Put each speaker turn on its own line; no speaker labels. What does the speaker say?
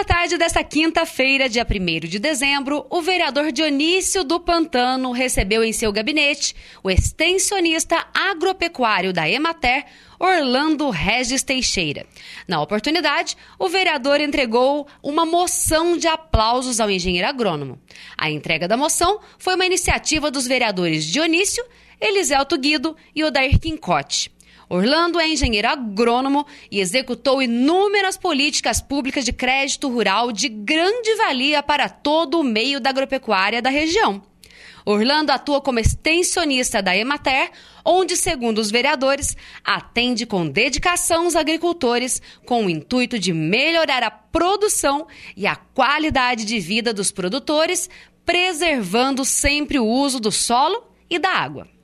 Na tarde desta quinta-feira, dia 1 de dezembro, o vereador Dionísio do Pantano recebeu em seu gabinete o extensionista agropecuário da Emater, Orlando Regis Teixeira. Na oportunidade, o vereador entregou uma moção de aplausos ao engenheiro agrônomo. A entrega da moção foi uma iniciativa dos vereadores Dionísio, Eliselto Guido e Odair Quincote. Orlando é engenheiro agrônomo e executou inúmeras políticas públicas de crédito rural de grande valia para todo o meio da agropecuária da região. Orlando atua como extensionista da Emater, onde, segundo os vereadores, atende com dedicação os agricultores com o intuito de melhorar a produção e a qualidade de vida dos produtores, preservando sempre o uso do solo e da água.